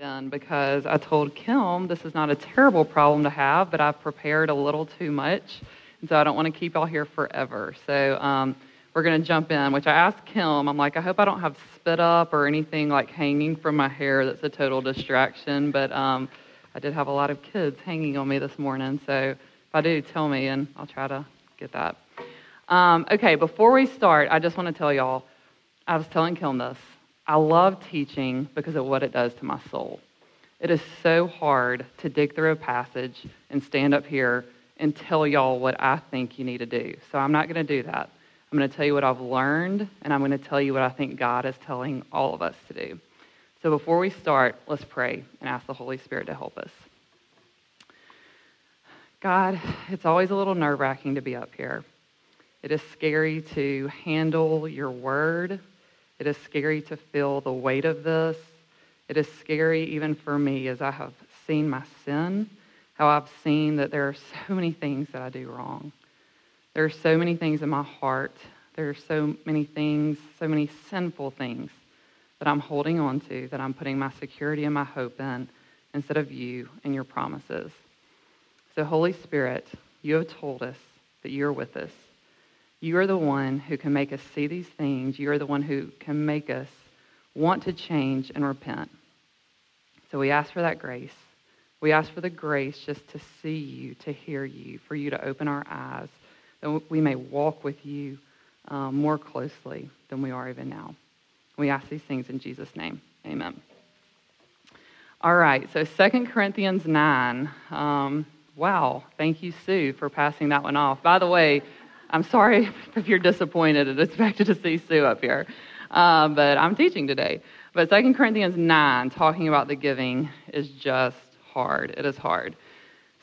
in because I told Kim this is not a terrible problem to have, but I've prepared a little too much, and so I don't want to keep y'all here forever. So um, we're going to jump in, which I asked Kim, I'm like, I hope I don't have spit up or anything like hanging from my hair that's a total distraction, but um, I did have a lot of kids hanging on me this morning, so if I do, tell me, and I'll try to get that. Um, okay, before we start, I just want to tell y'all, I was telling Kim this. I love teaching because of what it does to my soul. It is so hard to dig through a passage and stand up here and tell y'all what I think you need to do. So I'm not going to do that. I'm going to tell you what I've learned, and I'm going to tell you what I think God is telling all of us to do. So before we start, let's pray and ask the Holy Spirit to help us. God, it's always a little nerve wracking to be up here. It is scary to handle your word it is scary to feel the weight of this. It is scary even for me as I have seen my sin, how I've seen that there are so many things that I do wrong. There are so many things in my heart. There are so many things, so many sinful things that I'm holding on to, that I'm putting my security and my hope in instead of you and your promises. So, Holy Spirit, you have told us that you're with us. You are the one who can make us see these things. You are the one who can make us want to change and repent. So we ask for that grace. We ask for the grace just to see you, to hear you, for you to open our eyes, that we may walk with you um, more closely than we are even now. We ask these things in Jesus' name. Amen. All right, so Second Corinthians 9. Um, wow, thank you, Sue, for passing that one off. By the way, I'm sorry if you're disappointed and expected to see Sue up here, uh, but I'm teaching today. But 2 Corinthians 9, talking about the giving, is just hard. It is hard.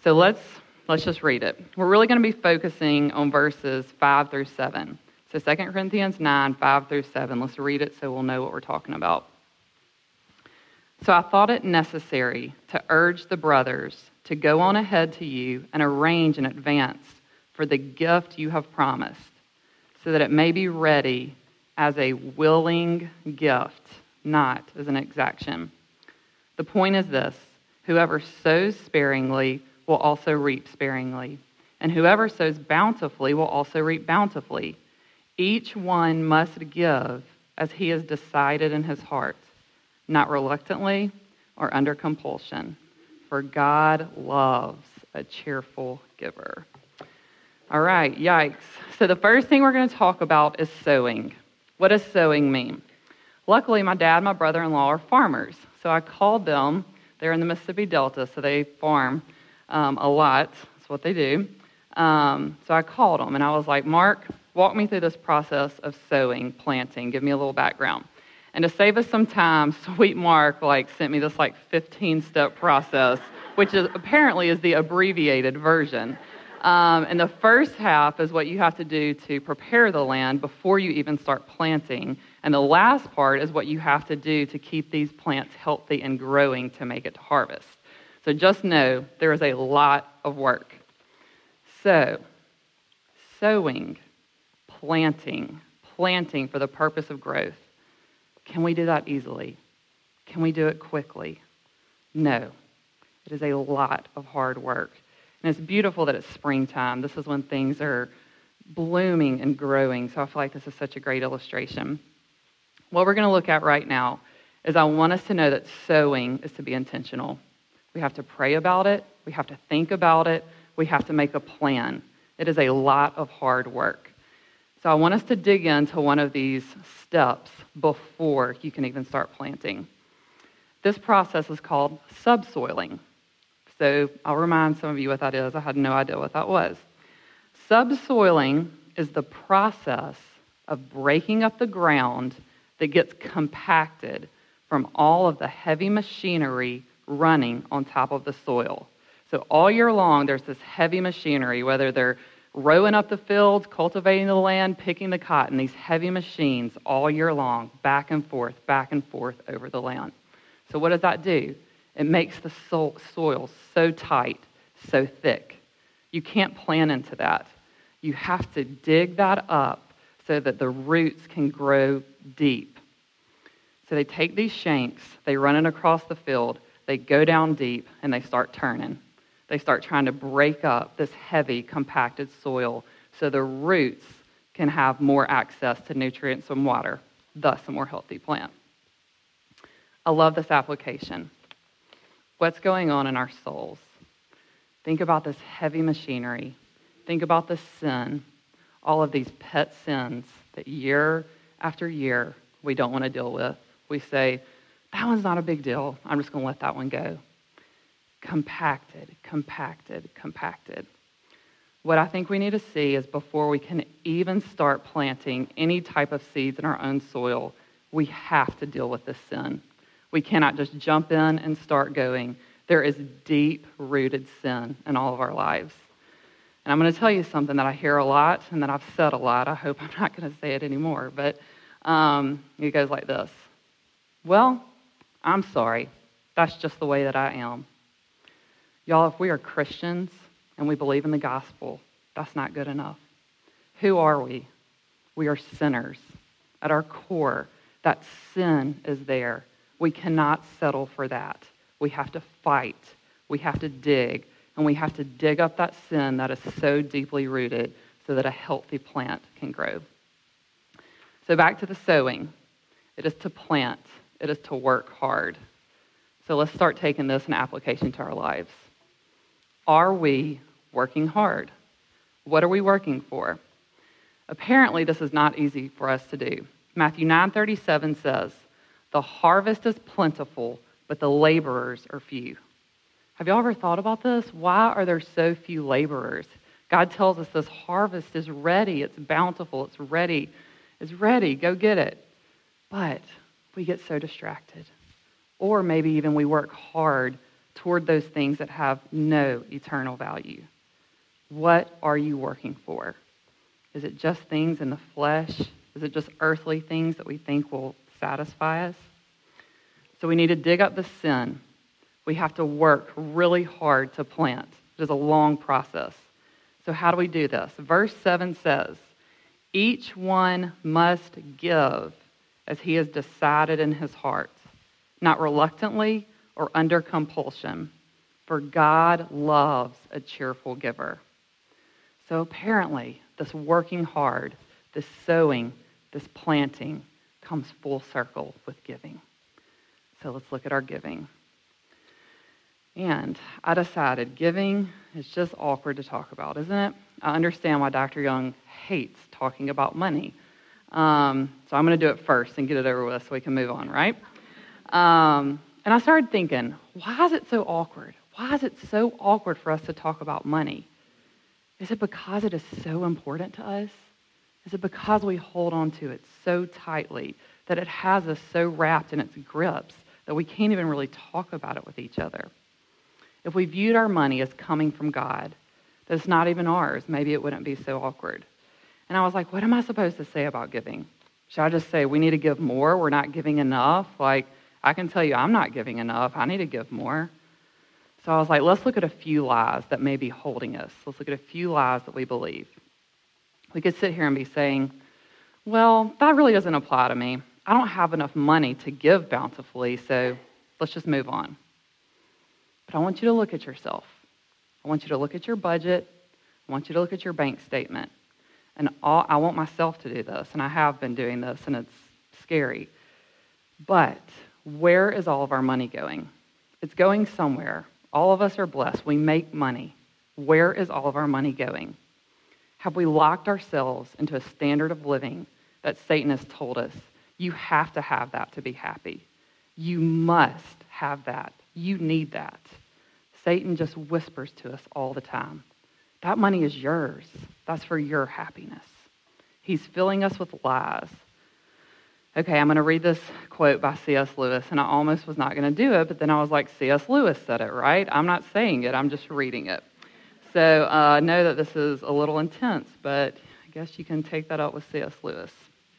So let's, let's just read it. We're really going to be focusing on verses 5 through 7. So 2 Corinthians 9, 5 through 7. Let's read it so we'll know what we're talking about. So I thought it necessary to urge the brothers to go on ahead to you and arrange in advance for the gift you have promised, so that it may be ready as a willing gift, not as an exaction. The point is this whoever sows sparingly will also reap sparingly, and whoever sows bountifully will also reap bountifully. Each one must give as he has decided in his heart, not reluctantly or under compulsion, for God loves a cheerful giver. All right, yikes. So, the first thing we're going to talk about is sowing. What does sowing mean? Luckily, my dad and my brother in law are farmers. So, I called them. They're in the Mississippi Delta, so they farm um, a lot. That's what they do. Um, so, I called them and I was like, Mark, walk me through this process of sowing, planting. Give me a little background. And to save us some time, sweet Mark like sent me this like 15 step process, which is apparently is the abbreviated version. Um, and the first half is what you have to do to prepare the land before you even start planting. And the last part is what you have to do to keep these plants healthy and growing to make it to harvest. So just know there is a lot of work. So, sowing, planting, planting for the purpose of growth. Can we do that easily? Can we do it quickly? No. It is a lot of hard work. And it's beautiful that it's springtime. This is when things are blooming and growing. So I feel like this is such a great illustration. What we're going to look at right now is I want us to know that sowing is to be intentional. We have to pray about it, we have to think about it, we have to make a plan. It is a lot of hard work. So I want us to dig into one of these steps before you can even start planting. This process is called subsoiling. So I'll remind some of you what that is. I had no idea what that was. Subsoiling is the process of breaking up the ground that gets compacted from all of the heavy machinery running on top of the soil. So all year long, there's this heavy machinery, whether they're rowing up the fields, cultivating the land, picking the cotton, these heavy machines all year long, back and forth, back and forth over the land. So what does that do? It makes the soil so tight, so thick. You can't plant into that. You have to dig that up so that the roots can grow deep. So they take these shanks, they run it across the field, they go down deep and they start turning. They start trying to break up this heavy, compacted soil so the roots can have more access to nutrients and water, thus, a more healthy plant. I love this application. What's going on in our souls? Think about this heavy machinery. Think about the sin, all of these pet sins that year after year we don't want to deal with. We say, that one's not a big deal. I'm just going to let that one go. Compacted, compacted, compacted. What I think we need to see is before we can even start planting any type of seeds in our own soil, we have to deal with this sin. We cannot just jump in and start going. There is deep rooted sin in all of our lives. And I'm going to tell you something that I hear a lot and that I've said a lot. I hope I'm not going to say it anymore. But um, it goes like this Well, I'm sorry. That's just the way that I am. Y'all, if we are Christians and we believe in the gospel, that's not good enough. Who are we? We are sinners. At our core, that sin is there. We cannot settle for that. We have to fight. We have to dig. And we have to dig up that sin that is so deeply rooted so that a healthy plant can grow. So, back to the sowing it is to plant, it is to work hard. So let's start taking this in application to our lives. Are we working hard? What are we working for? Apparently, this is not easy for us to do. Matthew 9:37 says, "The harvest is plentiful, but the laborers are few." Have y'all ever thought about this? Why are there so few laborers? God tells us this harvest is ready, it's bountiful, it's ready, it's ready, go get it. But we get so distracted. Or maybe even we work hard toward those things that have no eternal value. What are you working for? Is it just things in the flesh? Is it just earthly things that we think will satisfy us? So we need to dig up the sin. We have to work really hard to plant. It is a long process. So, how do we do this? Verse 7 says, Each one must give as he has decided in his heart, not reluctantly or under compulsion, for God loves a cheerful giver. So apparently, this working hard, this sowing, this planting comes full circle with giving. So let's look at our giving. And I decided giving is just awkward to talk about, isn't it? I understand why Dr. Young hates talking about money. Um, so I'm going to do it first and get it over with so we can move on, right? Um, and I started thinking, why is it so awkward? Why is it so awkward for us to talk about money? Is it because it is so important to us? Is it because we hold on to it so tightly that it has us so wrapped in its grips that we can't even really talk about it with each other? If we viewed our money as coming from God, that it's not even ours, maybe it wouldn't be so awkward. And I was like, what am I supposed to say about giving? Should I just say we need to give more? We're not giving enough? Like, I can tell you I'm not giving enough. I need to give more. So I was like, let's look at a few lies that may be holding us. Let's look at a few lies that we believe. We could sit here and be saying, well, that really doesn't apply to me. I don't have enough money to give bountifully, so let's just move on. But I want you to look at yourself. I want you to look at your budget. I want you to look at your bank statement. And all, I want myself to do this, and I have been doing this, and it's scary. But where is all of our money going? It's going somewhere. All of us are blessed. We make money. Where is all of our money going? Have we locked ourselves into a standard of living that Satan has told us? You have to have that to be happy. You must have that. You need that. Satan just whispers to us all the time. That money is yours. That's for your happiness. He's filling us with lies. Okay, I'm going to read this quote by C.S. Lewis, and I almost was not going to do it, but then I was like, C.S. Lewis said it, right? I'm not saying it, I'm just reading it. So uh, I know that this is a little intense, but I guess you can take that up with C.S. Lewis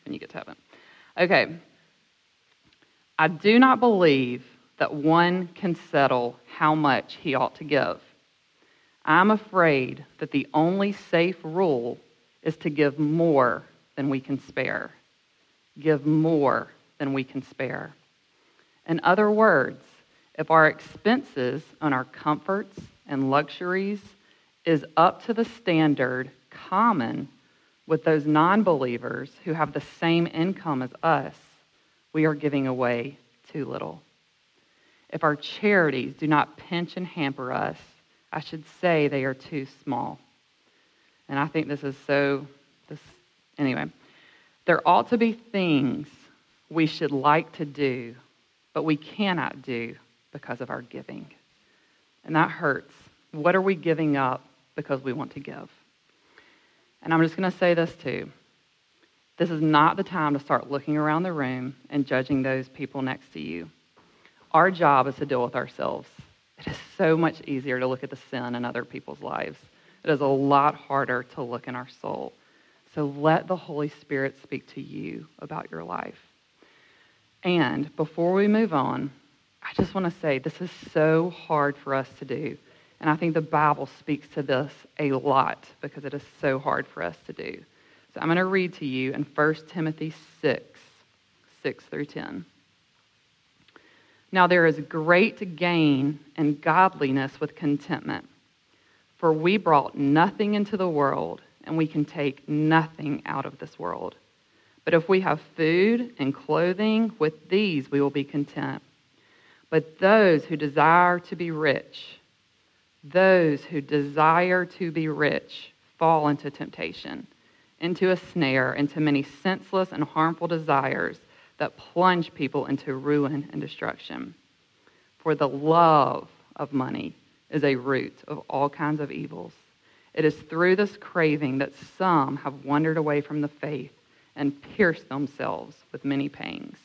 when you get to heaven. Okay. I do not believe that one can settle how much he ought to give. I'm afraid that the only safe rule is to give more than we can spare. Give more than we can spare. In other words, If our expenses on our comforts and luxuries is up to the standard common with those non believers who have the same income as us, we are giving away too little. If our charities do not pinch and hamper us, I should say they are too small. And I think this is so, this, anyway. There ought to be things we should like to do, but we cannot do because of our giving. And that hurts. What are we giving up because we want to give? And I'm just going to say this too. This is not the time to start looking around the room and judging those people next to you. Our job is to deal with ourselves. It is so much easier to look at the sin in other people's lives. It is a lot harder to look in our soul. So let the Holy Spirit speak to you about your life. And before we move on, I just want to say this is so hard for us to do. And I think the Bible speaks to this a lot because it is so hard for us to do. So I'm going to read to you in 1 Timothy 6, 6 through 10. Now there is great gain in godliness with contentment, for we brought nothing into the world, and we can take nothing out of this world. But if we have food and clothing, with these we will be content. But those who desire to be rich, those who desire to be rich, fall into temptation, into a snare, into many senseless and harmful desires that plunge people into ruin and destruction. For the love of money is a root of all kinds of evils. It is through this craving that some have wandered away from the faith and pierced themselves with many pangs.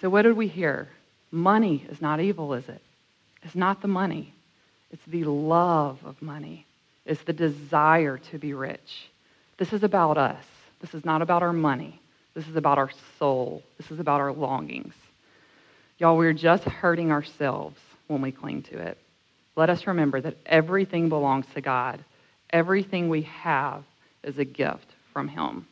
So, what did we hear? Money is not evil, is it? It's not the money, it's the love of money, it's the desire to be rich. This is about us. This is not about our money. This is about our soul. This is about our longings. Y'all, we're just hurting ourselves when we cling to it. Let us remember that everything belongs to God. Everything we have is a gift from Him.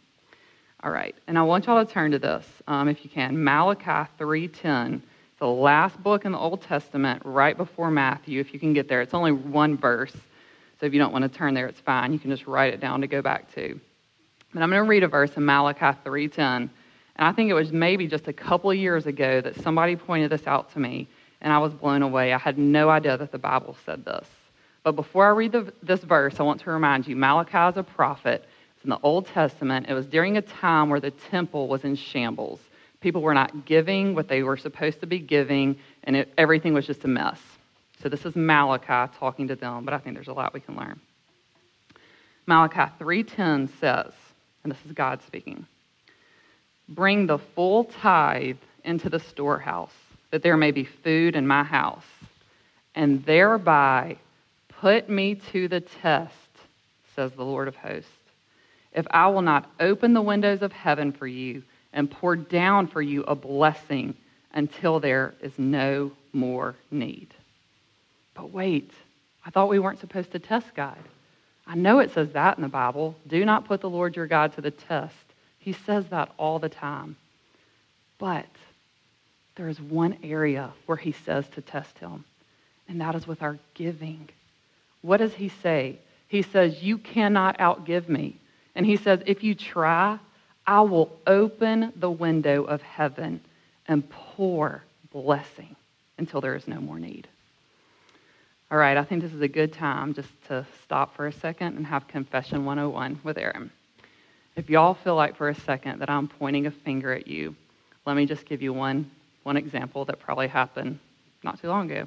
All right, and I want y'all to turn to this, um, if you can. Malachi 3:10, the last book in the Old Testament, right before Matthew. If you can get there, it's only one verse, so if you don't want to turn there, it's fine. You can just write it down to go back to. But I'm going to read a verse in Malachi 3:10. And I think it was maybe just a couple of years ago that somebody pointed this out to me, and I was blown away. I had no idea that the Bible said this. But before I read the, this verse, I want to remind you Malachi is a prophet. It's in the Old Testament. It was during a time where the temple was in shambles. People were not giving what they were supposed to be giving, and it, everything was just a mess. So this is Malachi talking to them, but I think there's a lot we can learn. Malachi 3:10 says, and this is God speaking. Bring the full tithe into the storehouse, that there may be food in my house, and thereby put me to the test, says the Lord of hosts. If I will not open the windows of heaven for you and pour down for you a blessing until there is no more need. But wait, I thought we weren't supposed to test God. I know it says that in the Bible. Do not put the Lord your God to the test. He says that all the time. But there is one area where he says to test him, and that is with our giving. What does he say? He says, You cannot outgive me. And he says, If you try, I will open the window of heaven and pour blessing until there is no more need. All right, I think this is a good time just to stop for a second and have Confession 101 with Erin. If y'all feel like for a second that I'm pointing a finger at you, let me just give you one, one example that probably happened not too long ago.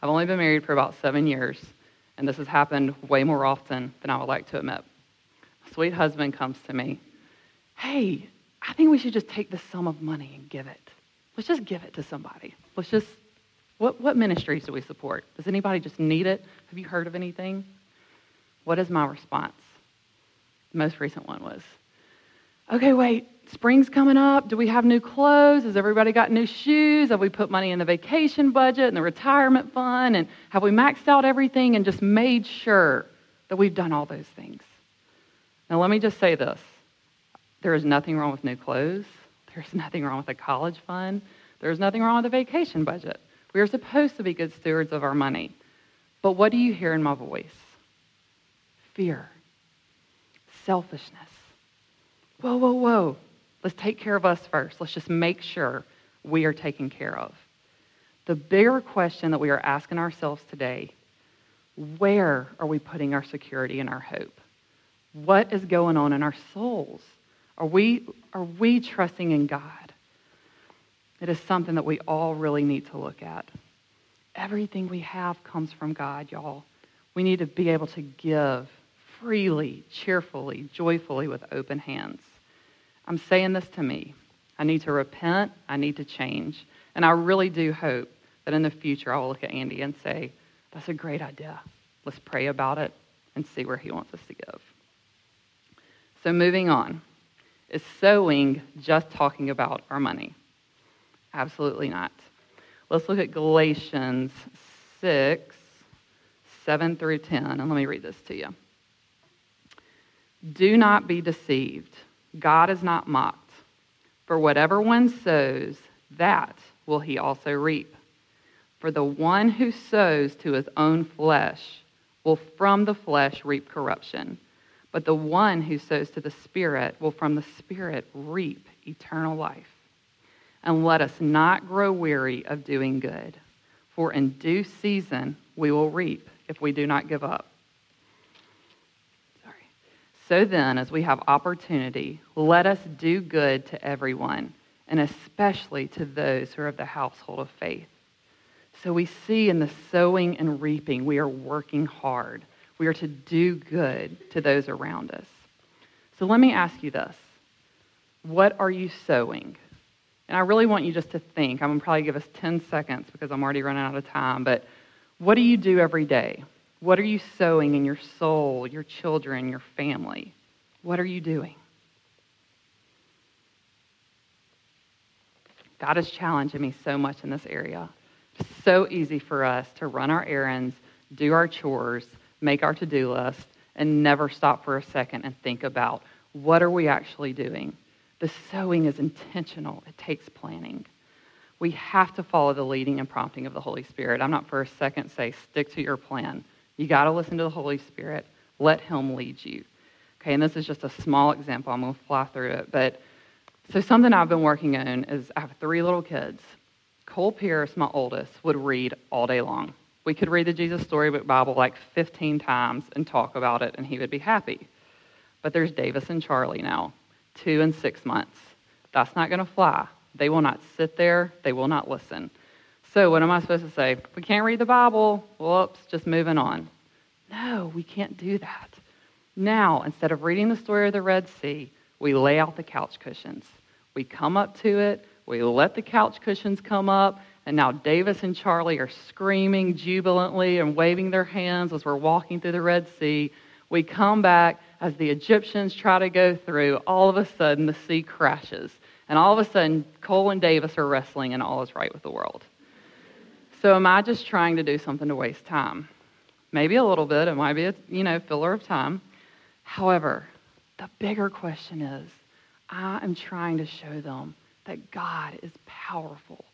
I've only been married for about seven years, and this has happened way more often than I would like to admit. Sweet husband comes to me, Hey, I think we should just take this sum of money and give it. Let's just give it to somebody. Let's just what, what ministries do we support? Does anybody just need it? Have you heard of anything? What is my response? The most recent one was, okay, wait, spring's coming up. Do we have new clothes? Has everybody got new shoes? Have we put money in the vacation budget and the retirement fund? And have we maxed out everything and just made sure that we've done all those things? Now, let me just say this there is nothing wrong with new clothes, there's nothing wrong with a college fund. There's nothing wrong with a vacation budget. We are supposed to be good stewards of our money. But what do you hear in my voice? Fear, selfishness. Whoa, whoa, whoa. Let's take care of us first. Let's just make sure we are taken care of. The bigger question that we are asking ourselves today where are we putting our security and our hope? What is going on in our souls? Are we, are we trusting in God? It is something that we all really need to look at. Everything we have comes from God, y'all. We need to be able to give freely, cheerfully, joyfully, with open hands. I'm saying this to me. I need to repent. I need to change. And I really do hope that in the future I will look at Andy and say, that's a great idea. Let's pray about it and see where he wants us to give. So, moving on. Is sowing just talking about our money? Absolutely not. Let's look at Galatians 6, 7 through 10, and let me read this to you. Do not be deceived. God is not mocked. For whatever one sows, that will he also reap. For the one who sows to his own flesh will from the flesh reap corruption, but the one who sows to the Spirit will from the Spirit reap eternal life. And let us not grow weary of doing good, for in due season we will reap if we do not give up. Sorry. So then, as we have opportunity, let us do good to everyone, and especially to those who are of the household of faith. So we see in the sowing and reaping, we are working hard. We are to do good to those around us. So let me ask you this What are you sowing? And I really want you just to think. I'm going to probably give us 10 seconds because I'm already running out of time. But what do you do every day? What are you sowing in your soul, your children, your family? What are you doing? God is challenging me so much in this area so easy for us to run our errands, do our chores, make our to do list, and never stop for a second and think about what are we actually doing. The sowing is intentional, it takes planning. We have to follow the leading and prompting of the Holy Spirit. I'm not for a second say stick to your plan. You got to listen to the Holy Spirit. Let Him lead you. Okay, and this is just a small example. I'm going to fly through it. But so something I've been working on is I have three little kids. Cole Pearce, my oldest, would read all day long. We could read the Jesus Storybook Bible like 15 times and talk about it, and he would be happy. But there's Davis and Charlie now, two and six months. That's not going to fly. They will not sit there, they will not listen. So, what am I supposed to say? We can't read the Bible. Whoops, just moving on. No, we can't do that. Now, instead of reading the story of the Red Sea, we lay out the couch cushions. We come up to it, we let the couch cushions come up, and now Davis and Charlie are screaming jubilantly and waving their hands as we're walking through the Red Sea. We come back as the Egyptians try to go through. All of a sudden, the sea crashes. And all of a sudden, Cole and Davis are wrestling, and all is right with the world. So, am I just trying to do something to waste time? Maybe a little bit. It might be a you know filler of time. However, the bigger question is, I am trying to show them that God is powerful.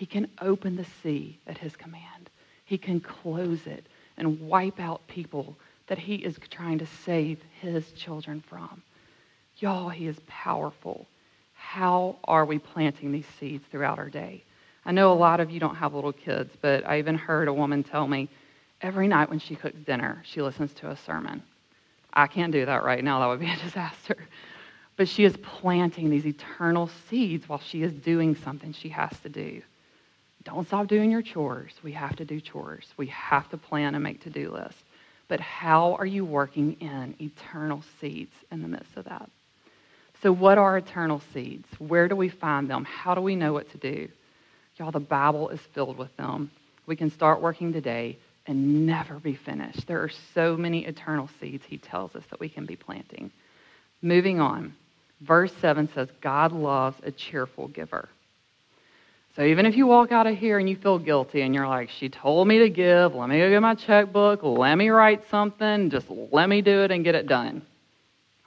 He can open the sea at his command. He can close it and wipe out people that he is trying to save his children from. Y'all, he is powerful. How are we planting these seeds throughout our day? I know a lot of you don't have little kids, but I even heard a woman tell me every night when she cooks dinner, she listens to a sermon. I can't do that right now. That would be a disaster. But she is planting these eternal seeds while she is doing something she has to do. Don't stop doing your chores. We have to do chores. We have to plan and make to do lists. But how are you working in eternal seeds in the midst of that? So, what are eternal seeds? Where do we find them? How do we know what to do? Y'all, the Bible is filled with them. We can start working today and never be finished. There are so many eternal seeds, he tells us, that we can be planting. Moving on. Verse 7 says, God loves a cheerful giver. So even if you walk out of here and you feel guilty and you're like, she told me to give, let me go get my checkbook, let me write something, just let me do it and get it done.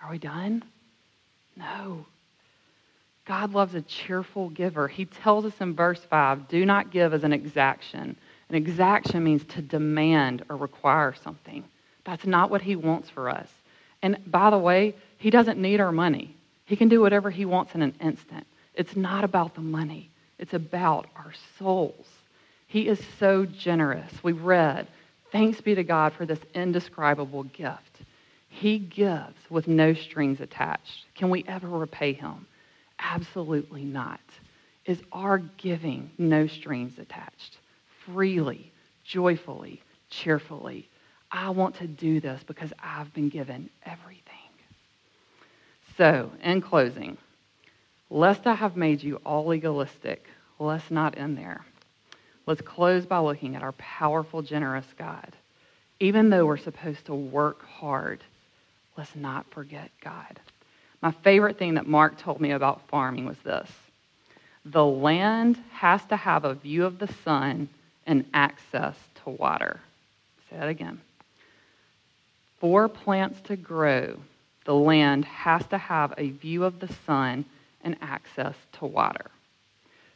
Are we done? No. God loves a cheerful giver. He tells us in verse 5 do not give as an exaction. An exaction means to demand or require something. That's not what He wants for us. And by the way, He doesn't need our money. He can do whatever He wants in an instant. It's not about the money, it's about our souls. He is so generous. We read, Thanks be to God for this indescribable gift. He gives with no strings attached. Can we ever repay Him? Absolutely not. Is our giving no strings attached? Freely, joyfully, cheerfully. I want to do this because I've been given everything. So, in closing, lest I have made you all legalistic, let's not end there. Let's close by looking at our powerful, generous God. Even though we're supposed to work hard, let's not forget God. My favorite thing that Mark told me about farming was this the land has to have a view of the sun and access to water. Say that again. For plants to grow, the land has to have a view of the sun and access to water.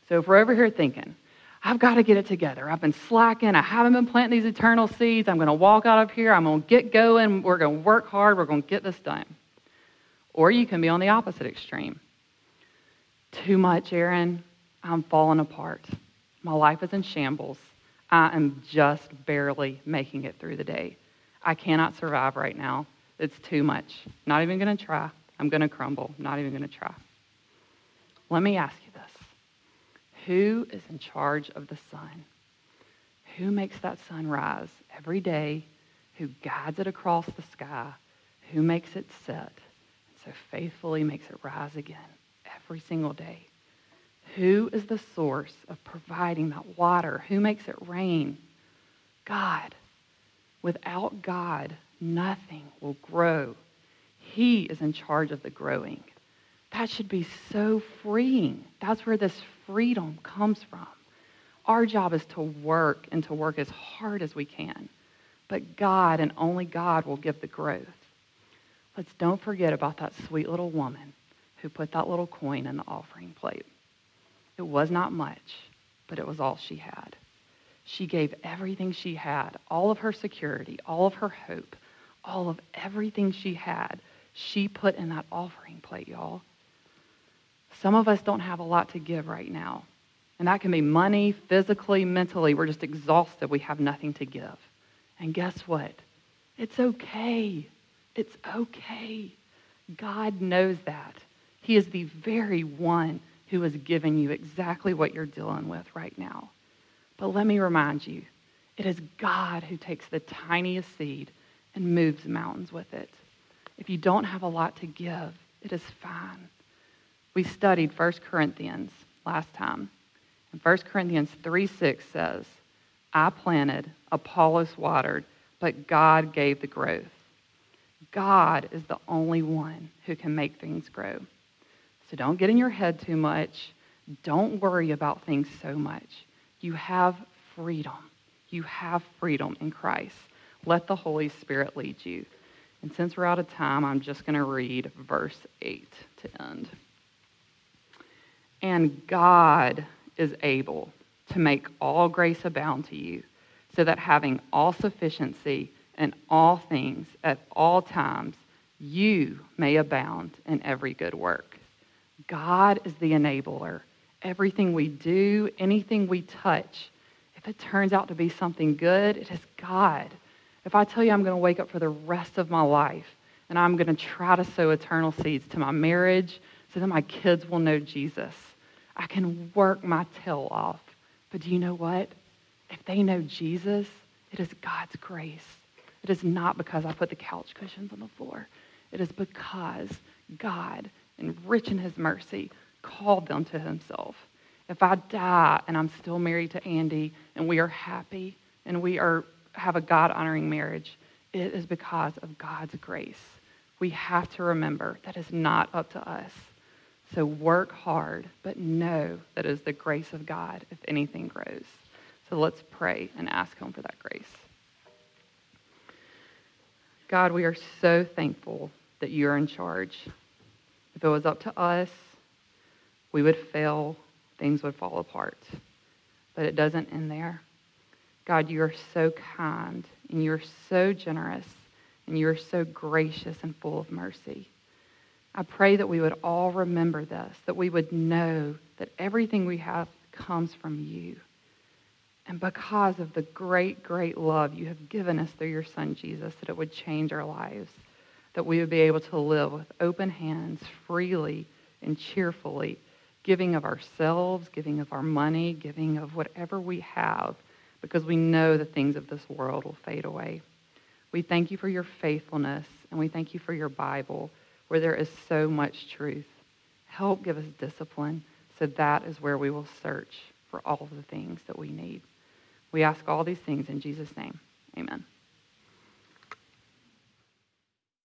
So if we're over here thinking, I've got to get it together. I've been slacking. I haven't been planting these eternal seeds. I'm going to walk out of here. I'm going to get going. We're going to work hard. We're going to get this done. Or you can be on the opposite extreme. Too much, Erin. I'm falling apart. My life is in shambles. I am just barely making it through the day. I cannot survive right now. It's too much. Not even going to try. I'm going to crumble. Not even going to try. Let me ask you this Who is in charge of the sun? Who makes that sun rise every day? Who guides it across the sky? Who makes it set? And so faithfully makes it rise again every single day. Who is the source of providing that water? Who makes it rain? God. Without God, nothing will grow. He is in charge of the growing. That should be so freeing. That's where this freedom comes from. Our job is to work and to work as hard as we can. But God and only God will give the growth. Let's don't forget about that sweet little woman who put that little coin in the offering plate. It was not much, but it was all she had. She gave everything she had, all of her security, all of her hope, all of everything she had, she put in that offering plate, y'all. Some of us don't have a lot to give right now. And that can be money, physically, mentally. We're just exhausted. We have nothing to give. And guess what? It's okay. It's okay. God knows that. He is the very one who has given you exactly what you're dealing with right now. But let me remind you it is God who takes the tiniest seed and moves mountains with it. If you don't have a lot to give, it is fine. We studied 1 Corinthians last time. And 1 Corinthians 3 6 says, I planted, Apollos watered, but God gave the growth. God is the only one who can make things grow. So don't get in your head too much. Don't worry about things so much. You have freedom. You have freedom in Christ. Let the Holy Spirit lead you. And since we're out of time, I'm just going to read verse 8 to end. And God is able to make all grace abound to you, so that having all sufficiency in all things at all times, you may abound in every good work. God is the enabler. Everything we do, anything we touch, if it turns out to be something good, it is God. If I tell you I'm going to wake up for the rest of my life and I'm going to try to sow eternal seeds to my marriage so that my kids will know Jesus, I can work my tail off. But do you know what? If they know Jesus, it is God's grace. It is not because I put the couch cushions on the floor. It is because God, in rich in his mercy, called them to himself. If I die and I'm still married to Andy and we are happy and we are have a God honoring marriage, it is because of God's grace. We have to remember that is not up to us. So work hard, but know that it is the grace of God if anything grows. So let's pray and ask Him for that grace. God, we are so thankful that you're in charge. If it was up to us, We would fail, things would fall apart. But it doesn't end there. God, you are so kind and you're so generous and you're so gracious and full of mercy. I pray that we would all remember this, that we would know that everything we have comes from you. And because of the great, great love you have given us through your Son, Jesus, that it would change our lives, that we would be able to live with open hands, freely and cheerfully, giving of ourselves, giving of our money, giving of whatever we have, because we know the things of this world will fade away. We thank you for your faithfulness, and we thank you for your Bible, where there is so much truth. Help give us discipline, so that is where we will search for all the things that we need. We ask all these things in Jesus' name. Amen.